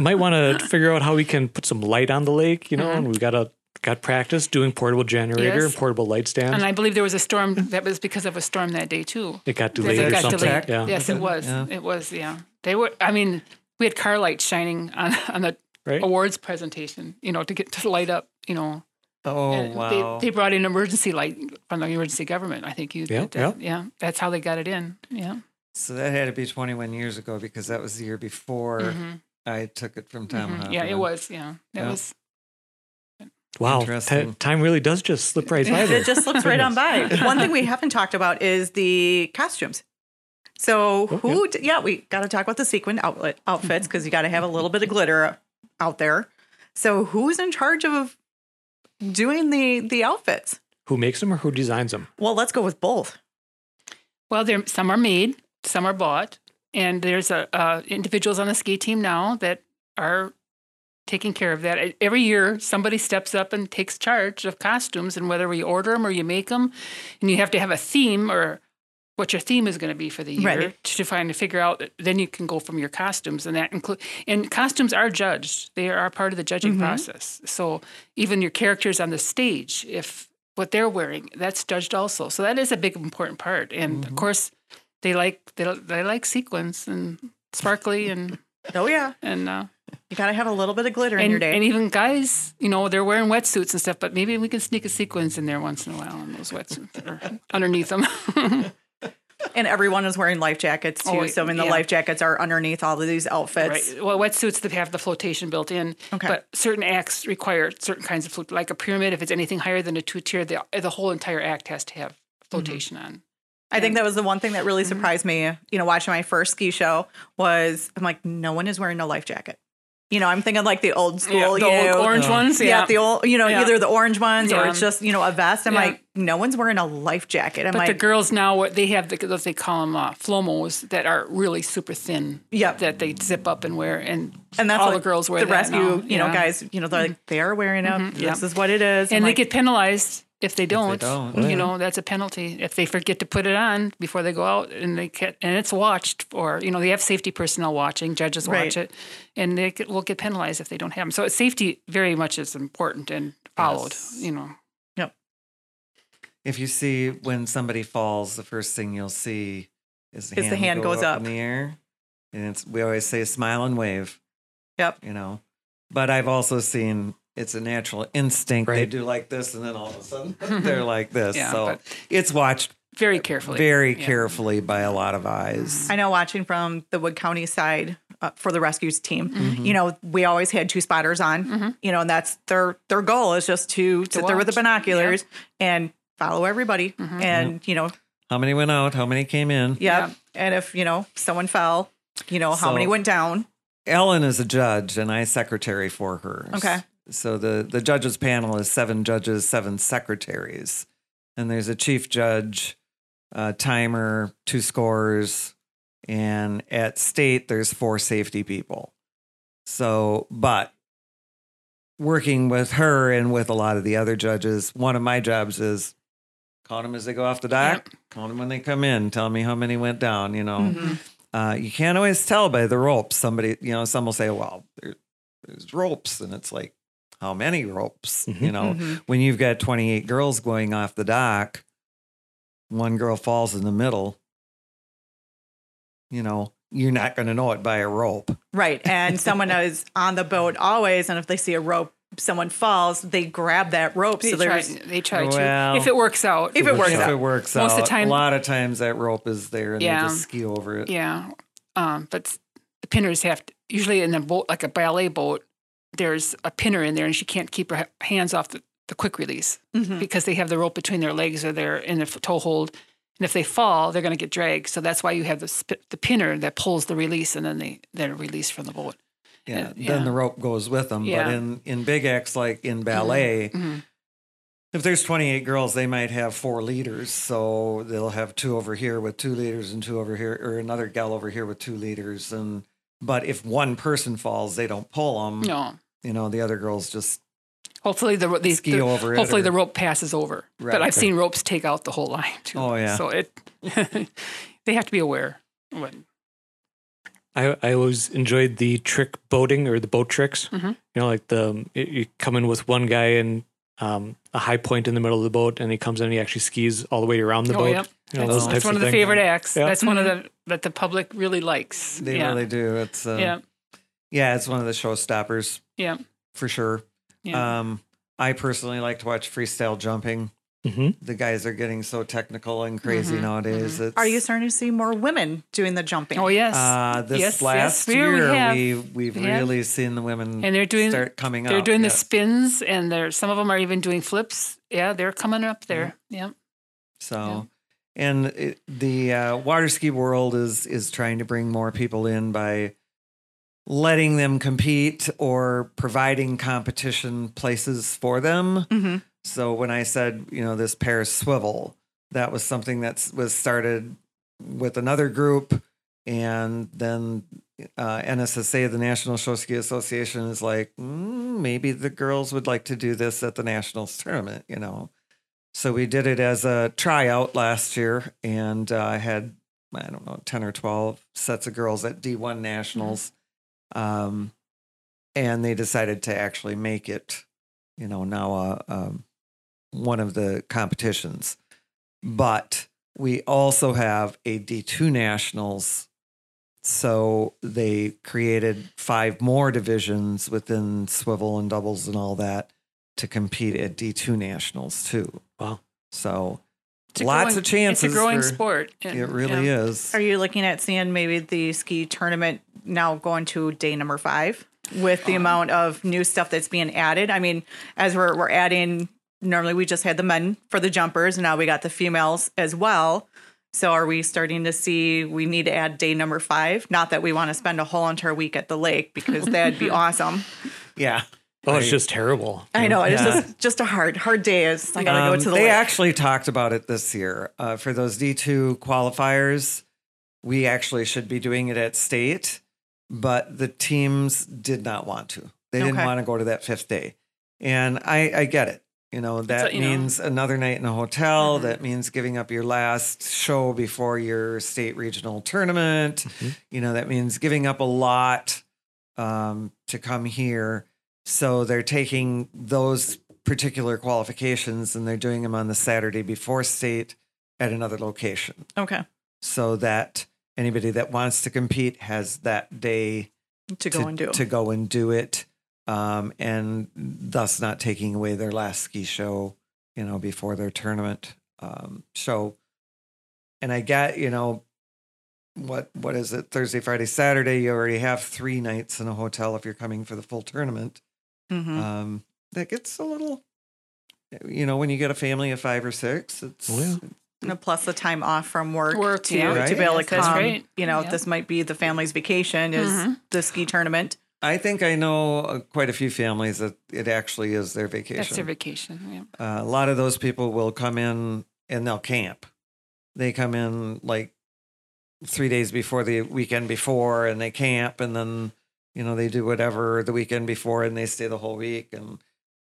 might want to figure out how we can put some light on the lake. You know, Mhm. and we got a got practice doing portable generator Yes. and portable light stands. and I believe there was a storm that was because of a storm that day too. it got delayed it or got something. delayed. Yeah. Yes, it was. Yeah. It was. Yeah. They were. I mean, we had car lights shining on on the Right. awards presentation. You know, to get to light up. You know, Oh And wow. They, they brought in emergency light from the emergency government. I think you. Yeah, did that. yeah. That's how they got it in. Yeah. so that had to be 21 years ago because that was the year before Mhm, I took it from mhm. Yeah, it was. Yeah, it Yeah. was. Wow, Interesting. ti- time really does just slip right by there. It just slips right on by. One thing we haven't talked about is the costumes. So who? d- Yeah, we got to talk about the sequin outlet outfits because you got to have a little bit of glitter out there. So who's in charge of doing the the outfits? Who makes them or who designs them? Well, let's go with both. Well, there some are made, some are bought, and there's a uh, individuals on the ski team now that are taking care of that. Every year, somebody steps up and takes charge of costumes, and whether we order them or you make them, and you have to have a theme or what your theme is going to be for the year Right. to find to figure out. Then you can go from your costumes, and that include and costumes are judged. They are part of the judging Mhm. process. So even your characters on the stage, if what they're wearing, that's judged also. So that is a big important part. And of course, they like they, they like sequins and sparkly and Oh yeah, and uh, you got to have a little bit of glitter in your day. and even guys, you know, they're wearing wetsuits and stuff. But maybe we can sneak a sequins in there once in a while in those wetsuits or underneath them. And everyone is wearing life jackets too. Oh, so I mean, the yeah. life jackets are underneath all of these outfits. Right. Well, wetsuits that have the flotation built in. Okay. But certain acts require certain kinds of float, like a pyramid. If it's anything higher than a two tier, the the whole entire act has to have flotation on. I think that was the one thing that really mm-hmm. surprised me. You know, watching my first ski show was I'm like, no one is wearing a life jacket. You know, I'm thinking like the old school, Yeah, the you old orange ones. yeah. Yeah. the old, you know, Yeah. either the orange ones or it's just you know a vest. I'm like, no one's wearing a life jacket. I'm But like, the girls now, what they have, the, those they call them uh, flomos that are really super thin. Yep. That they zip up and wear, and and that's all the girls wear the that rescue, now. you know. Mm-hmm. guys, you know, they're like they are wearing it. yeah. This is what it is. and I'm they like, get penalized if they don't. don't. You know, that's a penalty if they forget to put it on before they go out, and they get and it's watched, or you know, they have safety personnel watching, judges Right. watch it, and they get, will get penalized if they don't have them. So safety very much is important and followed. Yes. You know, Yep. If you see when somebody falls, the first thing you'll see is the Is the hand, hand go goes up, up. in the air, and it's we always say smile and wave. Yep. You know, but I've also seen it's a natural instinct. They do like this, and then all of a sudden they're like this. Yeah, so it's watched very carefully. very Yeah. Mm-hmm. carefully by a lot of eyes. I know watching from the Wood County side uh, for the rescues team, Mm-hmm. you know, we always had two spotters on, you know, and that's their their goal is just to, sit there with the watch. Mm-hmm. binoculars and follow everybody. And, you know, How many went out? How many came in? yeah. And if, you know, someone fell, you know, how So- many went down. Ellen is a judge, and I secretary for her. Okay. So the the judges panel is seven judges, seven secretaries, and there's a chief judge, a timer, two scores, and at state there's four safety people. So, but working with her and with a lot of the other judges, one of my jobs is count them as they go off the dock, count them when they come in, tell me how many went down. You know, Mm-hmm. uh, you can't always tell by the ropes. Somebody, you know, some will say, well, there, there's ropes. And it's like, how many ropes? You know, Mhm. when you've got 28 girls going off the dock, one girl falls in the middle, you know, you're not going to know it by a rope. Right. And someone is on the boat always. And if they see a rope, someone falls, they grab that rope. They So try, they try Well, to if it works out. If it works if out. it works Most of the time- a lot of times that rope is there and Yeah. they just ski over it. Yeah. Um, but the pinners have to, usually in a boat, like a ballet boat, there's a pinner in there and she can't keep her hands off the, the quick release Mhm. because they have the rope between their legs or they're in the f- toe hold. And if they fall, they're going to get dragged. So that's why you have the, sp- the pinner that pulls the release and then they, they're released from the boat. Yeah, Uh, then the rope goes with them. Yeah. But in in big X, like in ballet, Mhm. if there's 28 girls, they might have four leaders. So they'll have two over here with two leaders and two over here, or another gal over here with two leaders. And but if one person falls, they don't pull them. No. You know, the other girls just Hopefully the ro- these ski the- over it. hopefully or- the rope passes over. Right. But I've seen ropes take out the whole line too. Oh, yeah. So it they have to be aware. But I, I always enjoyed the trick boating or the boat tricks. Mhm. You know, like the you- you come in with one guy in um, a high point in the middle of the boat, and he comes in and he actually skis all the way around the oh, boat. yep. You know, That's, that's one of the things. favorite acts. Yeah. That's one of the that the public really likes. they yeah. really do. It's uh, yeah. yeah, it's one of the showstoppers Yeah. for sure. Yeah. Um, I personally like to watch freestyle jumping. Mhm. The guys are getting so technical and crazy Mhm, nowadays. It's, Are you starting to see more women doing the jumping? oh yes. Uh, this Yes, yes, last we- we year, have. we we've We have. really seen the women and they're doing start coming they're up. doing the spins and they're some of them are even doing flips. Yeah, they're coming up there. Yeah. So, and it, the uh, water ski world is is trying to bring more people in by letting them compete or providing competition places for them. So when I said, you know, this pairs swivel, that was something that was started with another group, and then uh, NSSA, the National Show Ski Association, is like, mm, maybe the girls would like to do this at the nationals tournament, you know. So we did it as a tryout last year, and uh, I had I don't know ten or twelve sets of girls at D1 nationals, um, and they decided to actually make it, you know, now uh, um, one of the competitions. But we also have a D2 nationals. So they created five more divisions within swivel and doubles and all that to compete at D2 nationals too. Wow. So It's lots growing- of chances. It's a growing for- sport. and, It really yeah. is. Are you looking at seeing maybe the ski tournament now going to day number five with the um, amount of new stuff that's being added? I mean, as we're we're adding, normally we just had the men for the jumpers, and now we got the females as well. So are we starting to see we need to add day number five? Not that we want to spend a whole entire week at the lake because that'd be awesome. Yeah. Oh, it's just terrible. I know it's just just a hard hard day. Is I gotta Um, go to the lake. they lake. actually talked about it this year. Uh, for those D2 qualifiers, we actually should be doing it at state, but the teams did not want to. They didn't Okay. want to go to that fifth day. And I, I get it. You know, that you know. means another night in a hotel. Mhm. That means giving up your last show before your state regional tournament. Mhm. You know, that means giving up a lot um, to come here. So they're taking those particular qualifications and they're doing them on the Saturday before state at another location okay so that anybody that wants to compete has that day to go and do. to go and do it um, and thus not taking away their last ski show you know before their tournament um, show and i got you know what what is it thursday friday saturday you already have three nights in a hotel if you're coming for the full tournament Mhm. um, that gets a little you know when you get a family of five or six it's Oh, yeah. And plus the time off from work, Work, to, yeah. to be able to come. right. You know, Yeah. this might be the family's vacation is Mhm. the ski tournament. I think i know uh, quite a few families that it actually is their vacation That's their vacation. Yeah. Uh, a lot of those people will come in and they'll camp. They come in like three days before the weekend before and they camp and then, you know, they do whatever the weekend before and they stay the whole week and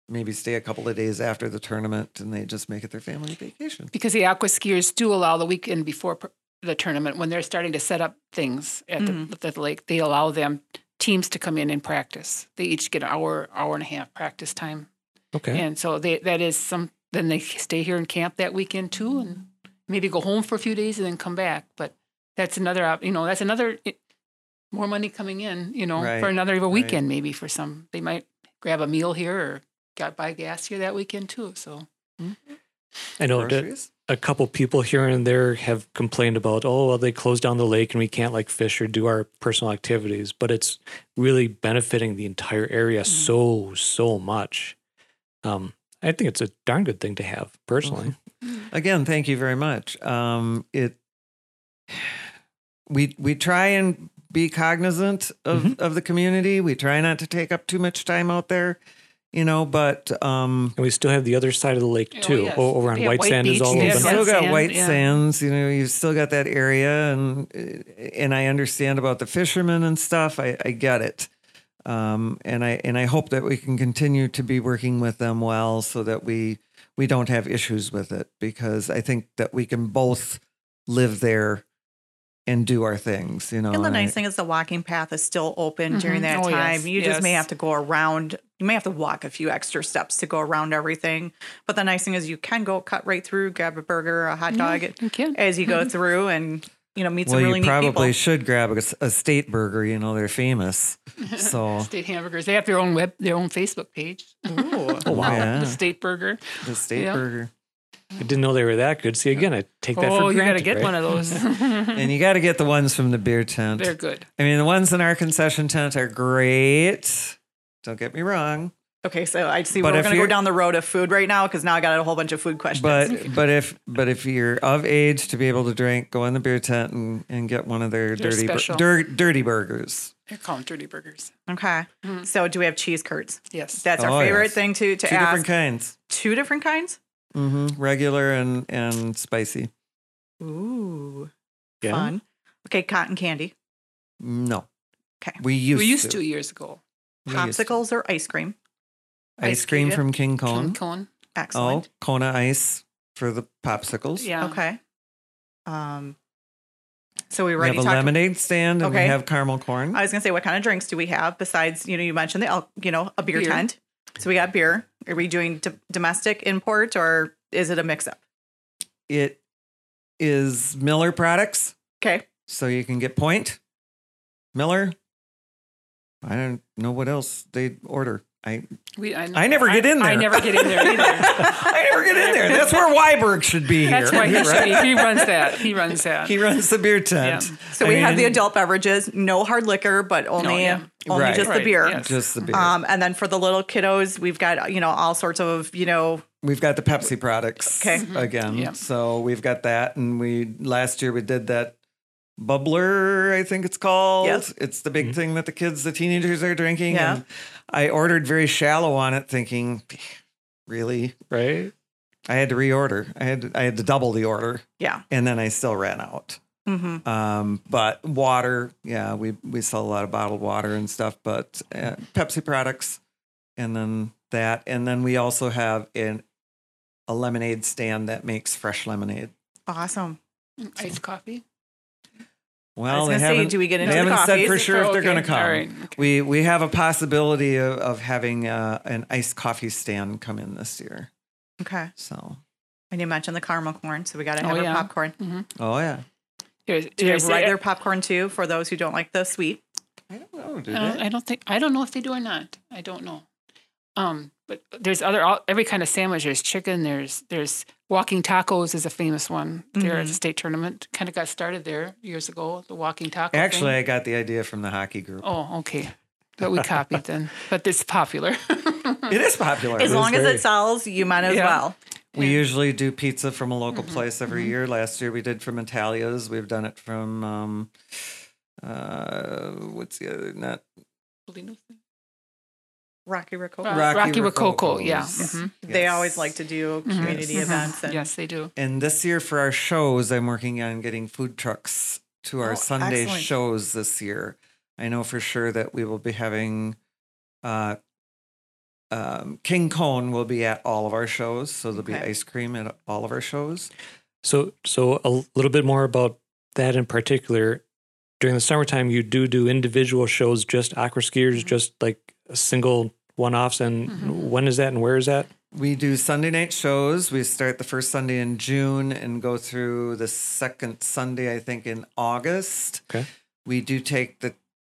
maybe stay a couple of days after the tournament and they just make it their family vacation. Because the aqua skiers do allow the weekend before the tournament when they're starting to set up things at Mhm. the, at the lake. They allow them teams to come in and practice. They each get an hour, hour and a half practice time, Okay. and so they that is some. Then they stay here in camp that weekend too, and maybe go home for a few days and then come back. But that's another, op- you know, that's another it, more money coming in, you know, Right, for another weekend maybe for some. They might grab a meal here or got buy gas here that weekend too. So mm-hmm. I know that Groceries? A couple people here and there have complained about, oh, well, they closed down the lake and we can't like fish or do our personal activities, but it's really benefiting the entire area so, so much. Um, I think it's a darn good thing to have personally. Again, thank you very much. Um, it we we try and be cognizant of, of the community. We try not to take up too much time out there, you know, but um And we still have the other side of the lake Oh, too. yes. O- Over on They have White, White Sand is all they You've have open. White still got white yeah. sands, you know, you've still got that area and and I understand about the fishermen and stuff. I, I get it. Um, and I and I hope that we can continue to be working with them well so that we we don't have issues with it because I think that we can both live there and do our things, you know. And the and I- nice thing is the walking path is still open during Mhm. that Oh, time. yes, You just may have to go around. You may have to walk a few extra steps to go around everything. But the nice thing is you can go cut right through, grab a burger, a hot dog you as you go mm-hmm. through, and you know meet well, some really you neat probably should grab a, a state burger. You know, they're famous. So State hamburgers. They have their own web, their own Facebook page. Ooh. Oh, wow. Yeah. The state burger. the state Yeah. burger. I didn't know they were that good. See, again, I take that oh, for granted. Oh, you got to get right? one of those. And you got to get the ones from the beer tent. They're good. I mean, the ones in our concession tent are great. Don't get me wrong. Okay, so I see But we're going to go down the road of food right now because now I got a whole bunch of food questions. But but if but if you're of age to be able to drink, go in the beer tent and, and get one of their They're dirty bur- dir- dirty burgers. They're called dirty burgers. okay, Mhm. so do we have cheese curds? Yes. That's Oh, our favorite yes. thing to to Two ask. different kinds. Two different kinds. Mm-hmm. Regular and and spicy. Ooh, Yeah. fun. Okay, cotton candy, No. Okay. We used we used to. to years ago. We used to. popsicles or ice cream. Ice Ice cream cream, from King Cone. Cone. Cone. Oh, Kona ice for the popsicles. Yeah. Okay. Um. So we We have a talked. lemonade stand and we have caramel corn. I was gonna say, what kind of drinks do we have besides you know you mentioned the al- you know a beer, Beer. tent. So we got beer. Are we doing d- domestic import or is it a mix up? it is Miller products. Okay. So you can get Point, Miller. I don't know what else they order. I We, I, I never get in there. I there. never get in there either. I never get in there. That's where Weiberg should be Here. That's here. why he, right? should be. he runs that. He runs that. He runs the beer tent. Yeah. So I we have the adult beverages, no hard liquor, but only yeah. only Right. just the beer. yes. just the beer. Um, and then for the little kiddos, we've got you know all sorts of you know We've got the Pepsi products Okay. again. Yeah. So we've got that, and we last year we did that bubbler, I think it's called. Yes. It's the big thing that the kids, the teenagers, are drinking. Yeah. And I ordered very shallow on it, thinking, really, Right? I had to reorder. I had to, I had to double the order, yeah. and then I still ran out. hmm Um, but water, yeah, we we sell a lot of bottled water and stuff, but uh, Pepsi products, and then that, and then we also have an a lemonade stand that makes fresh lemonade. Awesome. Iced coffee. Well, was they gonna say, haven't. do we get into they the haven't said for coffees? sure if they're Okay, going to come. all right, okay. We we have a possibility of, of having uh, an iced coffee stand come in this year. Okay. So, And you mentioned the caramel corn, so we got to Oh, have our yeah. popcorn. oh yeah, There's, Do you have there's- regular popcorn too for those who don't like the sweet? I don't know. Do I don't, they? I don't think I don't know if they do or not. I don't know. Um, but there's other all, every kind of sandwich. There's chicken. There's there's walking tacos is a famous one there at the state tournament. Kind of got started there years ago. The walking taco. Actually, thing. I got the idea from the hockey group. oh okay, but we copied then. But it's popular. It is popular. As long as great. it sells, you might as Yeah. well. We usually do pizza from a local Mm-hmm. place every year. Last year we did from Italia's. We've done it from um, uh, what's the other not Rocky Rococo. Rock- Rocky, Rocky Rococo, Rococo's. yeah. Yes. Mhm. They Yes. always like to do community events. And yes, they do. And this year for our shows, I'm working on getting food trucks to our Oh, Sunday excellent. shows this year. I know for sure that we will be having uh, um, King Cone will be at all of our shows, so there'll be ice cream at all of our shows. So, so a little bit more about that in particular. During the summertime, you do do individual shows, just aqua skiers, just like single one-offs. And when is that, and where is that? We do Sunday night shows. We start the first Sunday in June and go through the second Sunday, I think, in August. Okay. We do take the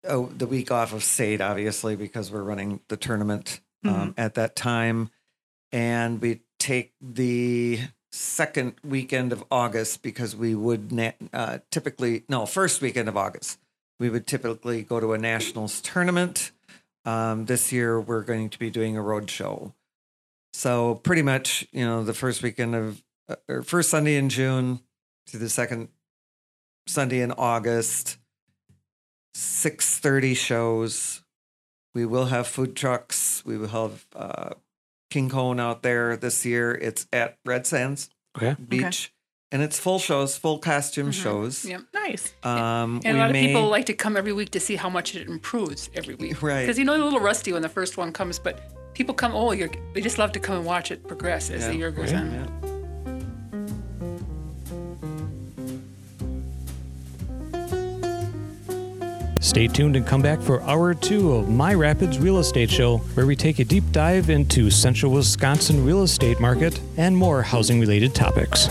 oh, the week off of state, obviously, because we're running the tournament um, at that time, and we take the second weekend of August because we would na- uh, typically no first weekend of August. We would typically go to a nationals tournament. Um, this year, we're going to be doing a road show. So pretty much, you know, the first weekend of uh, or first Sunday in June to the second Sunday in August, six thirty shows. We will have food trucks. We will have uh, King Cone out there this year. It's at Red Sands Okay. Beach, and it's full shows, full costume shows. Yep. nice. Um, And we a lot may- of people like to come every week to see how much it improves every week. Right. Because you know, you're a little rusty when the first one comes, but people come, oh, you're, they just love to come and watch it progress as the year goes Yeah. on. Yeah. Stay tuned and come back for hour two of My Rapids Real Estate Show, where we take a deep dive into central Wisconsin real estate market and more housing related topics.